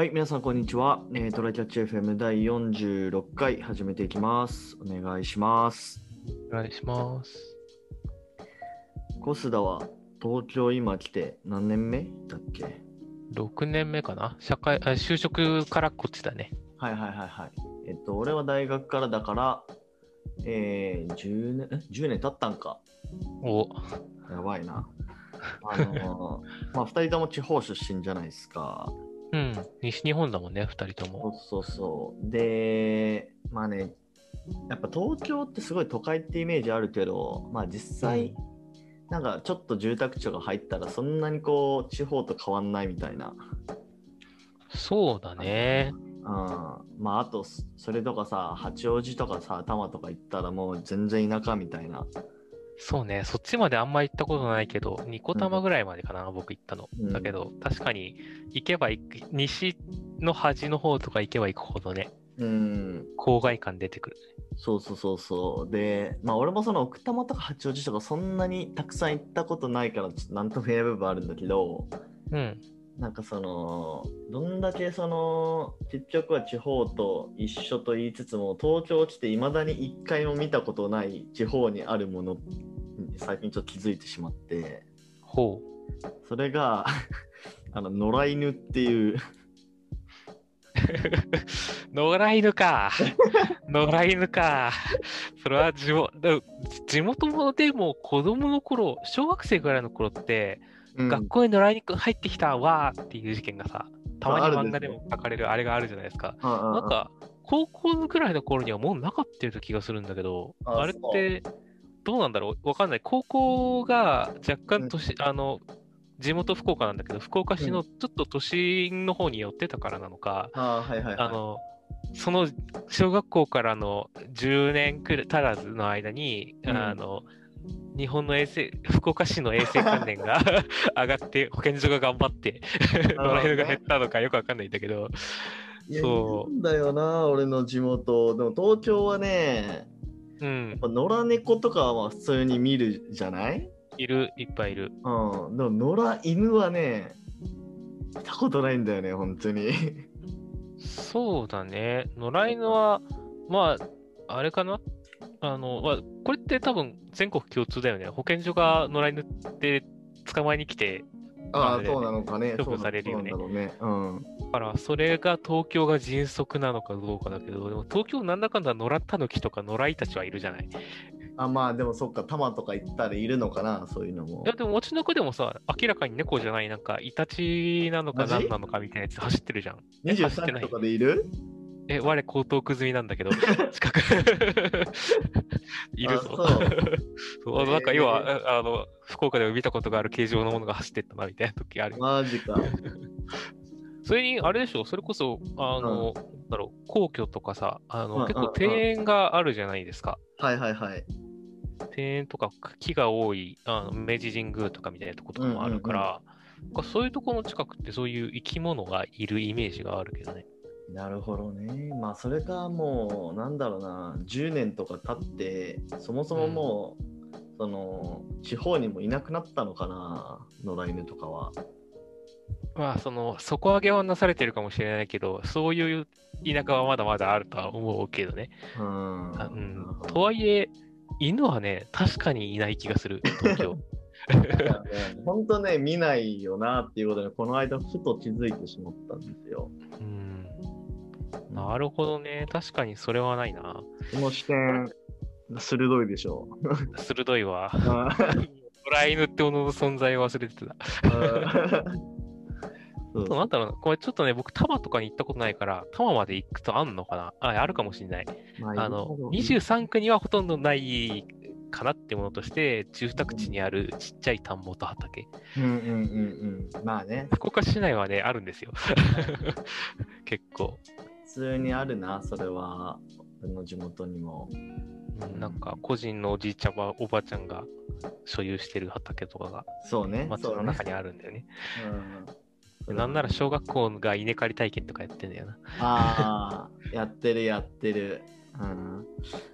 はい、皆さん、こんにちは。えートラキャッチ FM 第46回始めていきます。お願いします。お願いします。コスダは東京今来て何年目？だっけ？6年目かな？社会あ、就職からこっちだね。はいはいはいはい。えっと、俺は大学からだから、えー、10年、え？10年経ったんか。お、やばいな。あのーまあ、2人とも地方出身じゃないですか。うん。西日本だもんね、2人とそうも。そうそう。で、まあね、やっぱ東京ってすごい都会ってイメージあるけど、まあ実際、なんかちょっと住宅地が入ったらそんなにこう地方と変わんないみたいな。そうだね。うん、まああとそそれとかさ、八王子とかさ、多摩とか行ったらもう全然田舎みたいな。そうね。そっちまであんま行ったことないけど、ニコタマぐらいまでかな、僕行ったの。うんだけど、確かに行けば行く、西の端の方とか行けば行くほどね、うん、郊外感出てくる。そうそうそうそう。で、まあ俺もその奥多摩とか八王子とかそんなにたくさん行ったことないから、ちょっとなんとも言えない部分あるんだけど、うん。なんかそのどんだけその結局は地方と一緒と言いつつも東京来ていまだに一回も見たことない地方にあるものに最近ちょっと気づいてしまってほそれが あの野良犬っていうう。野良犬か。野良犬か。それは地元、だ地元でも子供の頃、小学生ぐらいの頃って、学校に野良犬入ってきたわーっていう事件がさ、たまに漫画でも書かれるあれがあるじゃないですか。ななんか、高校ぐらいの頃にはもうなかったような気がするんだけど、ああれって、どうなんだろうわかんない。高校が若干都市、あの、地元福岡なんだけど、福岡市のちょっと都心の方に寄ってたからなのか、あーはいはいはい。あの、その小学校からの10年くらい足らずの間に、うん。あの、日本の衛生、福岡市の衛生関連が 上がって、保健所が頑張って、ほどね野良犬が減ったのかよくわかんないんだけど、そうだよな俺の地元。でも東京はねうんやっ、ぱ野良猫とかはまあ普通に見るじゃない？いる、いっぱいいる。うん、でも野良犬はね、見たことないんだよね、本当に。そうだね。野良犬は、まあ、あれかな？あの、まあ、これって多分全国共通だよね。保健所が野良犬って捕まえに来て、ああ、ねそうなのかね。処分されるよねうね。うん。だからそれが東京が迅速なのかどうかだけど、でも東京なんだかんだ野良タヌキとか野良イタチはいるじゃない。いあ、まあでもそっか、多摩とか行ったらいるのかな、そういうのもや、。でも街中でもさ、明らかに猫じゃない、なんかイタチなのか何なのかみたいなやつ走ってるじゃん。え走ってな23い区とかでいる？え、我江東区済みなんだけど、近く。いるぞ。あそう そうなんか要は、ああの、福岡でも見たことがある形状のものが走ってったなみたいな時ある。マジか。それに、あれでしょ、それこそ、あの、なんだろう、皇居とかさ、あの、うん結構庭園があるじゃないですか。はいはいはい。庭園とか木が多い、あの明治神宮とかみたいなとことかもあるから、なんかそういうところの近くってそういう生き物がいるイメージがあるけどね。なるほどね。まあそれかもう、なんだろうな、10年とか経って、そもそももう、その、地方にもいなくなったのかな、野良犬とかは。まあ、その、底上げはなされてるかもしれないけど、そういう田舎はまだまだあるとは思うけどね。うん。あうん、とはいえ、犬はね、確かにいない気がする、東京。本当ね、見ないよなっていうことで、この間、ふと気づいてしまったんですよ。うん。なるほどね。確かにそれはないな。この視点、鋭いでしょ鋭いわ。う。野良犬ってものの存在を忘れてた。そうなんだろうな。これちょっとね、僕、多摩とかに行ったことないから、多摩まで行くとあんのかなあ、あるかもしれない。まあの、23区にはほとんどないかなってものとして、住宅地にあるちっちゃい田んぼと畑。うんうんうんうん。まあね、福岡市内はね、あるんですよ。結構。普通にあるな、それは。俺の地元にも。うんなんか、個人のおじいちゃんは、おばあちゃんが所有してる畑とかがそうね。街そうねの中にあるんだよね。うん、なんなら小学校が稲刈り体験とかやってんだよな。ああ、やってるやってる。うん。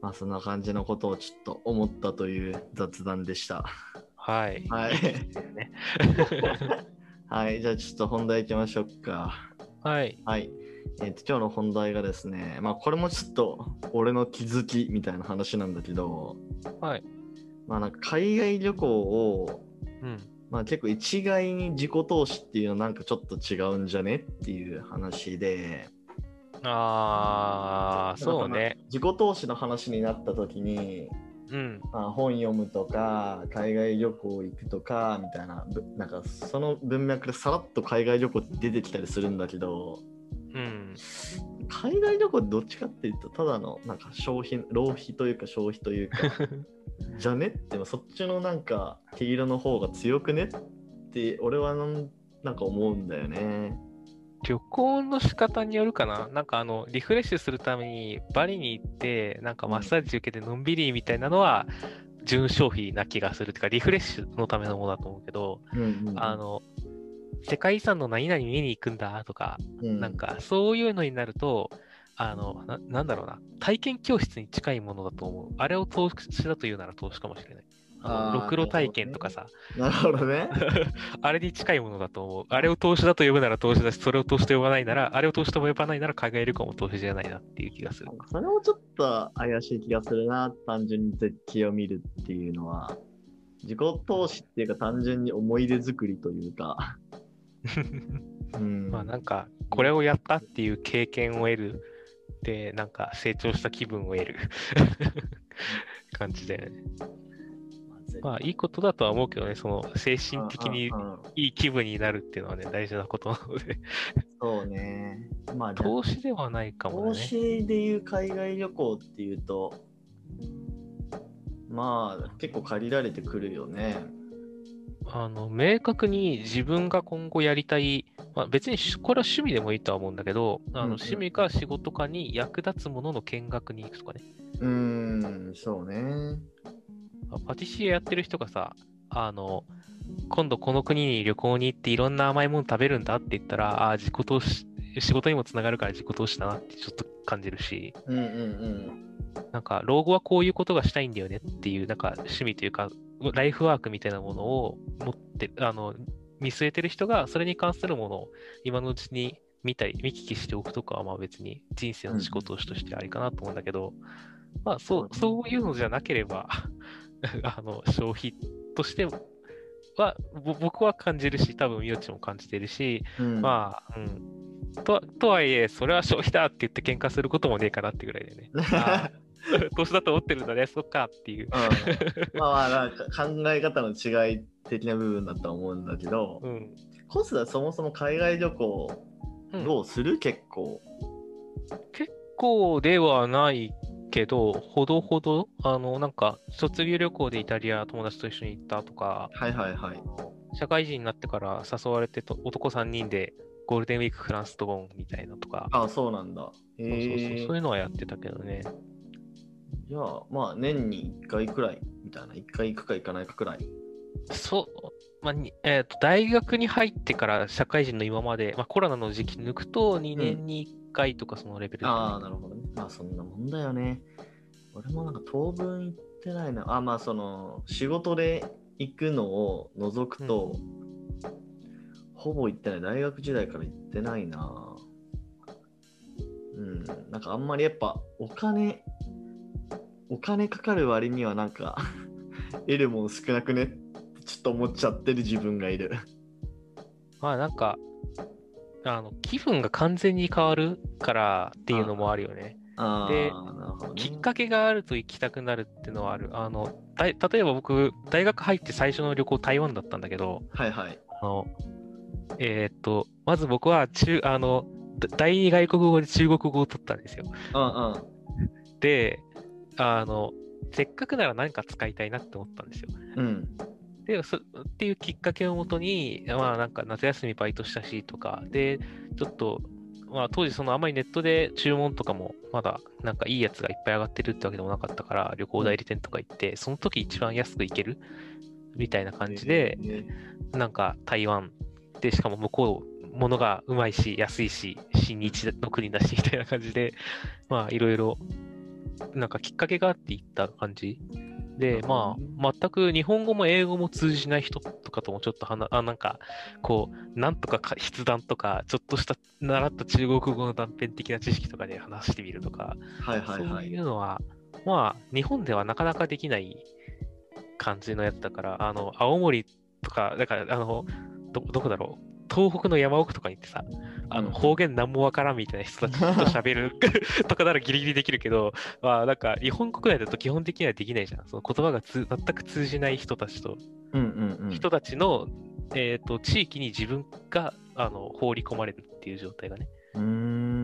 まあそんな感じのことをちょっと思ったという雑談でした。はい。はい。ね はい、じゃあちょっと本題行きましょうか。はい。はい。えっ、と、今日の本題がですね、まあ、これもちょっと俺の気づきみたいな話なんだけど、はい。まあ、なんか海外旅行を、うん。まあ、結構一概に自己投資っていうのはなんかちょっと違うんじゃねっていう話で、あー、そうね。自己投資の話になった時に、うん。まあ、本読むとか海外旅行行くとかみたいなぶなんかその文脈でさらっと海外旅行って出てきたりするんだけどうん。海外旅行どっちかっていうとただのなんか消費浪費というか消費というか じゃねってそっちのなんか毛色の方が強くねって俺はなんなんか思うんだよね。旅行の仕方によるかな。なんかあの、リフレッシュするためにバリに行って、なんかマッサージ受けてのんびりみたいなのは、純消費な気がするっていうか、リフレッシュのためのものだと思うけど、うんうんあの、世界遺産の何々見に行くんだとか、うんなんかそういうのになると、あのな、なんだろうな、体験教室に近いものだと思う。あれを投資だというなら投資かもしれない。あろくろ体験とかさ、なるほどね。あれに近いものだと思う。あれを投資だと呼ぶなら投資だし、それを投資と呼ばないなら、あれを投資と呼ばないなら海外旅行も投資じゃないなっていう気がする。それもちょっと怪しい気がするな、単純に絶景を見るっていうのは。自己投資っていうか単純に思い出作りというか。うん、まあなんか、これをやったっていう経験を得る。で、なんか成長した気分を得る 感じで、ね。まあいいことだとは思うけどね、その精神的にいい気分になるっていうのはね、大事なことなので、そうね。まあ、投資ではないかも投ね。資でいう海外旅行っていうと、まあ結構借りられてくるよね。あの明確に自分が今後やりたい、まあ、別にしこれは趣味でもいいとは思うんだけど、あの趣味か仕事かに役立つものの見学に行くとかね。うーん、そうね。あパティシエやってる人がさ、あの、今度この国に旅行に行っていろんな甘いもの食べるんだって言ったら、ああ、自己投資、仕事にもつながるから自己投資だなってちょっと感じるし、うんうんうん。なんか老後はこういうことがしたいんだよねっていう、なんか趣味というか、ライフワークみたいなものを持って、あの、見据えてる人がそれに関するものを今のうちに見たり、見聞きしておくとかはまあ別に人生の自己投資としてありかなと思うんだけど、まあそう、そういうのじゃなければ、あの、消費としては、ぼ僕は感じるし、多分、みよちも感じてるし、うん、まあ、うん。ととはいえ、それは消費だって言って喧嘩することもねえかなってぐらいでね。あー 投資だと思ってるんだね、そっかっていう。うん、まあまあなんか考え方の違い的な部分だと思うんだけど、うん。コスはそもそも海外旅行うんどうする、結構。結構ではないけど、ほどほど、あの、なんか、卒業旅行でイタリア友達と一緒に行ったとか、はいはいはい。社会人になってから誘われてと男3人でゴールデンウィークフランスとゴンみたいなとか、あそうなんだ。へそうそうそうえそういうのはやってたけどね。じゃあまあ年に1回くらいみたいな。1回行くか行かないかくらい。そう、まあにえーと、大学に入ってから社会人の今まで、まあ、コロナの時期抜くと2年に1回とかそのレベルじゃないああ、なるほどね。まあそんなもんだよね。俺もなんか当分行ってないな。あまあその仕事で行くのを除くと、ほぼ行ってない。大学時代から行ってないな。うん。なんかあんまりやっぱお金、お金かかる割にはなんか 得るもん少なくね？ってちょっと思っちゃってる自分がいる。まあなんか、あの気分が完全に変わるからっていうのもあるよね。あで。きっかけがあると行きたくなるっていうのはある。あの例えば僕、大学入って最初の旅行台湾だったんだけど、はいはい。あのえーっと、まず僕は中あのだ第二外国語で中国語を取ったんですよ。うんうん。で、あの、せっかくなら何か使いたいなって思ったんですよ。うん。で、そっていうきっかけをもとに、まあなんか夏休みバイトしたしとか、で、ちょっと、まあ当時そのあまりネットで注文とかもまだなんかいいやつがいっぱい上がってるってわけでもなかったから、旅行代理店とか行って、その時一番安く行ける？みたいな感じで、なんか台湾で、しかも向こう、物がうまいし、安いし、新日の国だし、みたいな感じで、まあいろいろ、なんかきっかけがあって行った感じで、まあ、全く日本語も英語も通じない人とかともちょっと話、あ、なんか、こう、なんとかか筆談とか、ちょっとした習った中国語の断片的な知識とかで話してみるとか、はいはいはそうい。いうのは、まあ、日本ではなかなかできない感じのやつだから、あの、青森とか、だから、あの、ど、どこだろう？東北の山奥とかに行ってさ、あのうん方言なんもわからんみたいな人たちと喋る とかならギリギリできるけど、まあなんか日本国内だと基本的にはできないじゃん。その言葉がつ全く通じない人たちと、うんうんうん。人たちの、えー、と地域に自分があの放り込まれるっていう状態がね。うーん。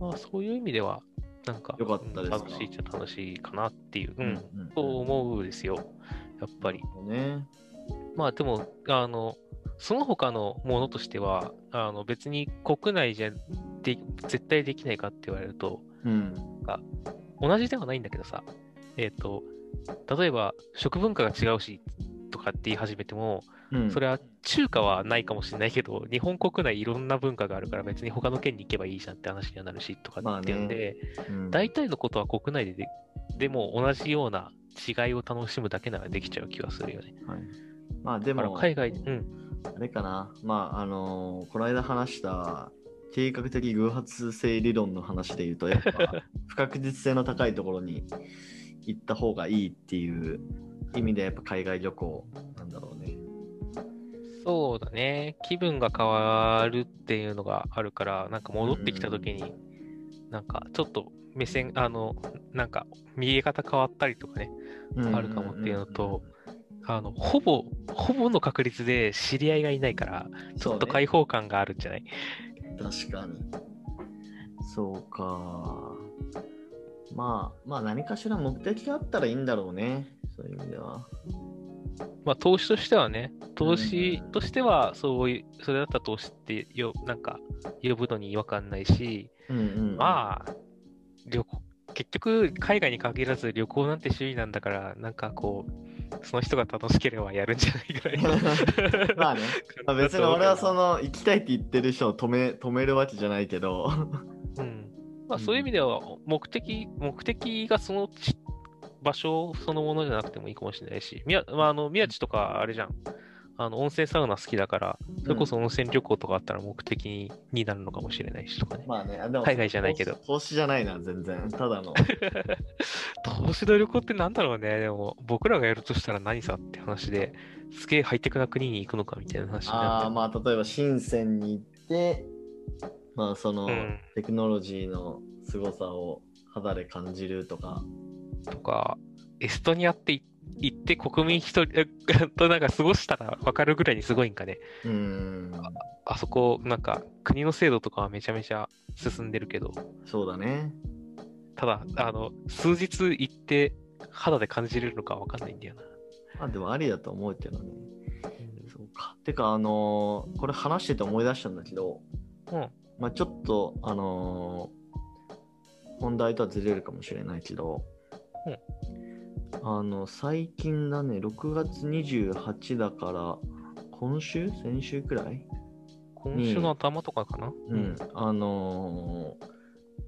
まあそういう意味では、なんか、よか楽しいっちゃ楽しいかなっていう、う、うんんそう思うですよ。やっぱり。ね。まあでも、あの、その他のものとしては、あの別に国内じゃで絶対できないかって言われると、うん。同じではないんだけどさ、えっ、と、例えば食文化が違うしとかって言い始めても、うん。それは中華はないかもしれないけど、日本国内いろんな文化があるから別に他の県に行けばいいじゃんって話にはなるしとかっていうんで、うん大体のことは国内でででも同じような違いを楽しむだけならできちゃう気がするよね。はい。まあでも、海外で、うん、あれかな。まああのーこの間話した計画的偶発性理論の話で言うと、やっぱ 不確実性の高いところに行った方がいいっていう意味でやっぱ海外旅行なんだろうね。そうだね。気分が変わるっていうのがあるから、なんか戻ってきた時に、なんかちょっと目線、あの、なんか見え方変わったりとかね、あるかもっていうのと、あの、ほぼ、ほぼの確率で知り合いがいないから、ちょっと開放感があるんじゃない、確かに。そうか。まあ、まあ何かしら目的があったらいいんだろうね。そういう意味では。まあ、投資としてはね、投資としては、そういう、それだったら投資ってよ、なんか、呼ぶのに違和感ないし、うんうん。まあ、旅行、結局、海外に限らず旅行なんて趣味なんだから、なんかこう、その人が楽しければやるんじゃないぐらい。まあね。まあ、別に俺はその行きたいって言ってる人を止め止めるわけじゃないけど。うん。まあ、そういう意味では、目的、目的がそのち場所そのものじゃなくてもいいかもしれないし、みや、まあ、あの、宮地とか、あれじゃん。あの、温泉サウナ好きだから、それこそ温泉旅行とかあったら目的にになるのかもしれないしとかね。まあね、でも海外じゃないけど投資じゃないな、全然。ただの。投資の旅行ってなんだろうね。でも、僕らがやるとしたら何さって話で、すげえハイテクな国に行くのかみたいな話になああ、って。まあ例えば深センに行って、まあその、うんテクノロジーの凄さを肌で感じるとか。とか、エストニアってい行って国民一人え となんか過ごしたら分かるぐらいにすごいんかね。うーん。あそこ、なんか国の制度とかはめちゃめちゃ進んでるけど、そうだね。ただ、あの、数日行って肌で感じれるのか分かんないんだよな。まあでもありだと思うけどね。そうか。てか、あのーこれ話してて思い出したんだけど、うん。まあちょっと、あのー本題とはずれるかもしれないけど、あの、最近だね、6月28だから、今週？先週くらい？今週の頭とかかな、うん。あのー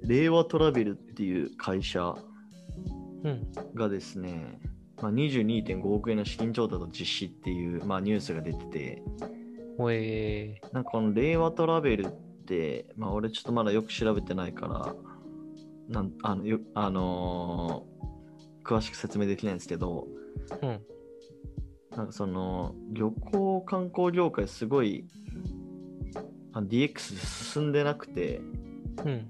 令和トラベルっていう会社うん。がですね、まあ、22.5億円の資金調達を実施っていう、まあ、ニュースが出てて、ほえなんかこの令和トラベルって、まあ、俺ちょっとまだよく調べてないから、なんあのよあのー詳しく説明できないんですけど、ー。うん。なんかその旅行観光業界すごいあ DX 進んでなくて、うん。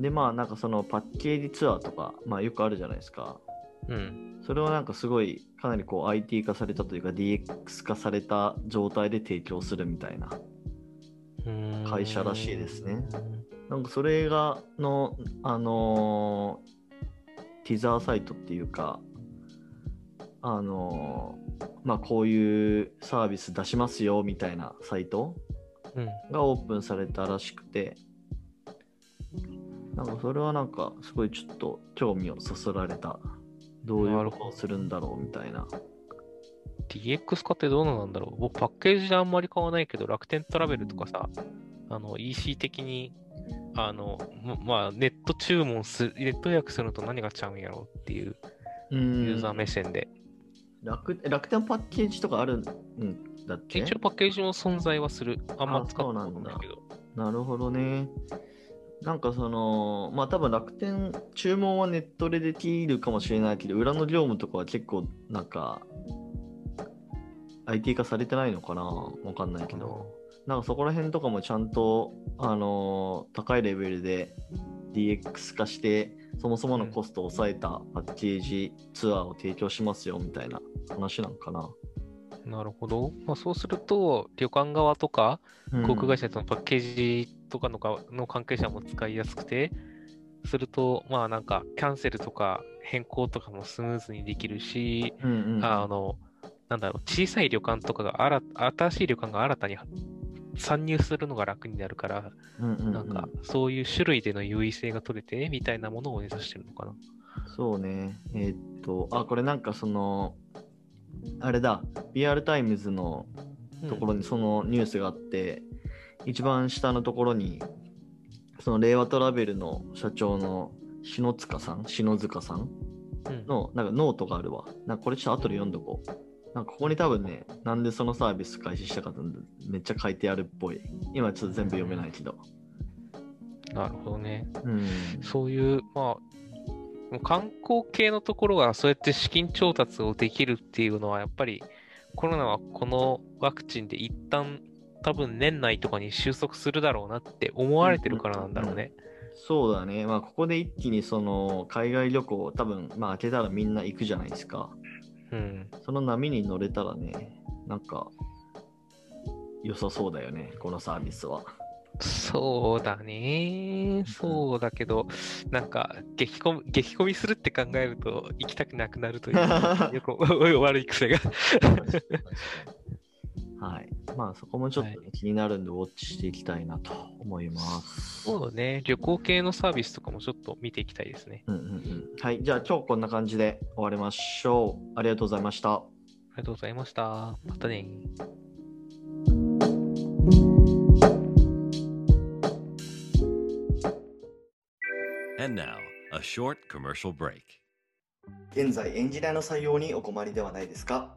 でまあなんかそのパッケージツアーとか、まあよくあるじゃないですか。うん。それはなんかすごいかなりこう IT 化されたというか DX 化された状態で提供するみたいな。うん会社らしいですね。なんかそれがの、あのーティザーサイトっていうか、あのーまあこういうサービス出しますよみたいなサイトうん。がオープンされたらしくて、なんかそれはなんかすごいちょっと興味をそそられた。どういうことをするんだろうみたいな。DX 化ってどうなんだろう僕パッケージであんまり買わないけど、楽天トラベルとかさ、あの、EC 的に、あの、ままあ、ネット注文する、ネット予約するのと何がちゃうんやろうっていう、ユユーザー目線で。楽楽天パッケージとかあるんだって一応パッケージの存在はする。あんまあ使ったことないけど。なるほどね。なんかその、まあ多分楽天、注文はネットでできるかもしれないけど、裏の業務とかは結構なんか、IT 化されてないのかな？わかんないけど。なんかそこら辺とかもちゃんと、あのー高いレベルで DX 化して、そもそものコストを抑えたパッケージツアーを提供しますよみたいな話なんかな。なるほど。まあ、そうすると、旅館側とか、うん航空会社とのパッケージとかのかの関係者も使いやすくて、すると、まあなんか、キャンセルとか変更とかもスムーズにできるし、うんうん、あの、なんだろう、小さい旅館とかが新、新しい旅館が新たに参入するのが楽になるから、うんうんうんなんか、そういう種類での優位性が取れて、みたいなものを目指してるのかな。そうね。えーっと、あ、これなんかその、あれだ、BR タイムズのところにそのニュースがあって、一番下のところに、その令和トラベルの社長の篠塚さん、篠塚さんうん、のなんかノートがあるわ。なんかこれちょっと後で読んどこう。なんかここに多分ね、なんでそのサービス開始したかってめっちゃ書いてあるっぽい。今ちょっと全部読めないけど。なるほどね。うん。そういう、まあ、観光系のところがそうやって資金調達をできるっていうのは、やっぱりコロナはこのワクチンで一旦多分年内とかに収束するだろうなって思われてるからなんだろうね。そうだね。まあここで一気にその海外旅行、多分まあ開けたらみんな行くじゃないですか。うん。その波に乗れたらね、なんか良さそうだよね、このサービスは。そうだね。そうだけど、なんか激込み、激込みするって考えると行きたくなくなるという、よく悪い癖が。はい。まあそこもちょっとね、気になるんでウォッチしていきたいなと思います。そうね。旅行系のサービスとかもちょっと見ていきたいですね。うんうんうん。はい。じゃあ今日こんな感じで終わりましょう。ありがとうございました。ありがとうございました。またね。And now, a short commercial break. 現在エンジニアの採用にお困りではないですか？